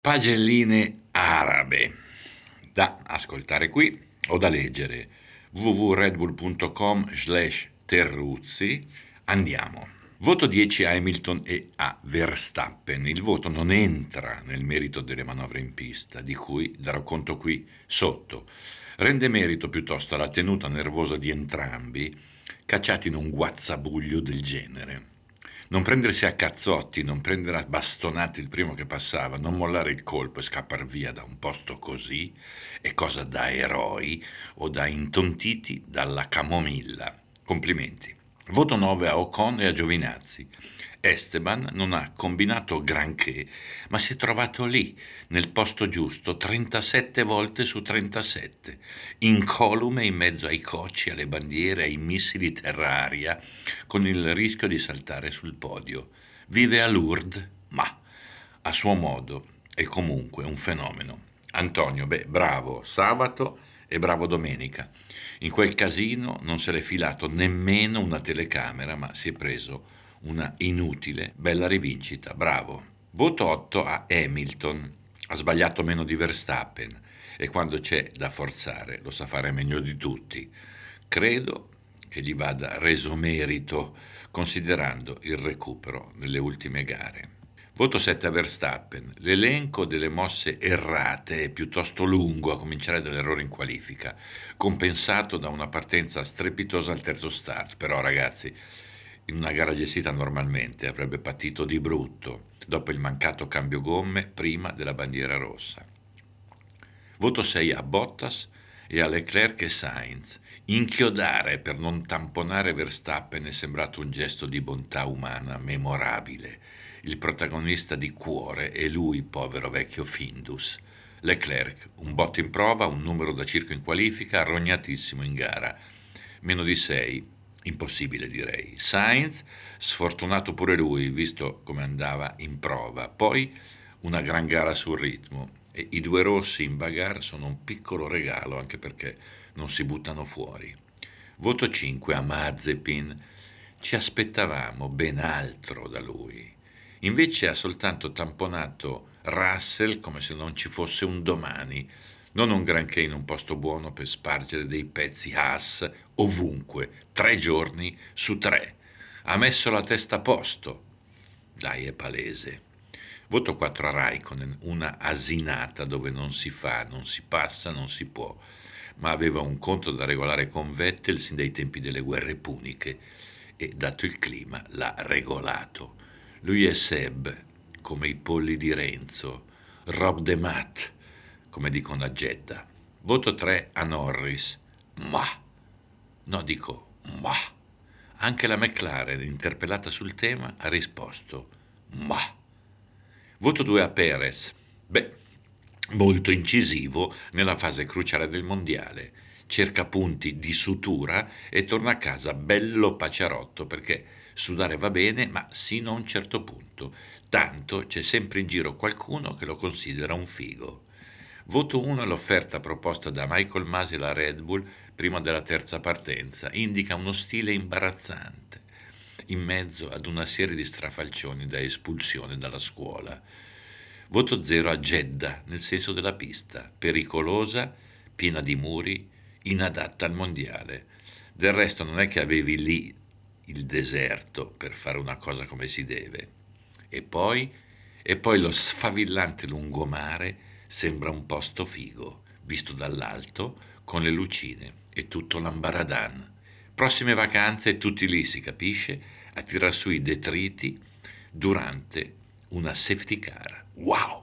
Pagelline arabe da ascoltare qui o da leggere. www.redbull.com slash terruzzi. Andiamo. Voto 10 a Hamilton e a Verstappen. Il voto non entra nel merito delle manovre in pista di cui darò conto qui sotto. Rende merito piuttosto alla tenuta nervosa di entrambi cacciati in un guazzabuglio del genere non prendersi a cazzotti, non prendere a bastonati il primo che passava, non mollare il colpo e scappare via da un posto così è cosa da eroi o da intontiti dalla camomilla. Complimenti. Voto 9 a Ocon e a Giovinazzi. Esteban non ha combinato granché, ma si è trovato lì, nel posto giusto, 37 volte su 37, incolume in mezzo ai cocci, alle bandiere, ai missili terra-aria, con il rischio di saltare sul podio. Vive a Lourdes, ma a suo modo è comunque un fenomeno. Antonio, beh, bravo sabato e bravo domenica. In quel casino non se l'è filato nemmeno una telecamera, ma si è preso una inutile, bella rivincita, bravo. Voto 8 a Hamilton, ha sbagliato meno di Verstappen e quando c'è da forzare lo sa fare meglio di tutti. Credo che gli vada reso merito considerando il recupero nelle ultime gare. Voto 7 a Verstappen. L'elenco delle mosse errate è piuttosto lungo, a cominciare dall'errore in qualifica, compensato da una partenza strepitosa al terzo start. Però ragazzi, in una gara gestita normalmente avrebbe patito di brutto dopo il mancato cambio gomme prima della bandiera rossa. Voto 6 a Bottas e a Leclerc e Sainz. Inchiodare per non tamponare Verstappen è sembrato un gesto di bontà umana memorabile. Il protagonista di cuore è lui, povero vecchio Findus. Leclerc, un botto in prova, un numero da circo in qualifica, arrognatissimo in gara. Meno di 6, impossibile direi. Sainz, sfortunato pure lui, visto come andava in prova. Poi una gran gara sul ritmo e i due rossi in bagarre sono un piccolo regalo anche perché non si buttano fuori. Voto 5 a Mazepin. Ci aspettavamo ben altro da lui. Invece ha soltanto tamponato Russell come se non ci fosse un domani non un granché in un posto buono per spargere dei pezzi Haas ovunque, tre giorni su tre. Ha messo la testa a posto. Dai, è palese. Voto 4 a Raikkonen, una asinata dove non si fa, non si passa, non si può, ma aveva un conto da regolare con Vettel sin dai tempi delle guerre puniche e, dato il clima, l'ha regolato. Lui è Seb, come i polli di Renzo, Rob de Matt, come dicono a Jeddah. Voto 3 a Norris. Ma. No, dico ma. Anche la McLaren, interpellata sul tema, ha risposto ma. Voto 2 a Perez. Beh, molto incisivo nella fase cruciale del mondiale. Cerca punti di sutura e torna a casa bello paciarotto perché sudare va bene, ma sino a un certo punto. Tanto c'è sempre in giro qualcuno che lo considera un figo. Voto 1 all'offerta proposta da Michael Masi alla Red Bull prima della terza partenza. Indica uno stile imbarazzante, in mezzo ad una serie di strafalcioni da espulsione dalla scuola. Voto 0 a Jeddah, nel senso della pista, pericolosa, piena di muri, inadatta al mondiale. Del resto non è che avevi lì il deserto per fare una cosa come si deve. E poi, e poi lo sfavillante lungomare Sembra un posto figo, visto dall'alto, con le lucine e tutto l'ambaradan. Prossime vacanze tutti lì, si capisce, a tirar su i detriti durante una safety car. Wow!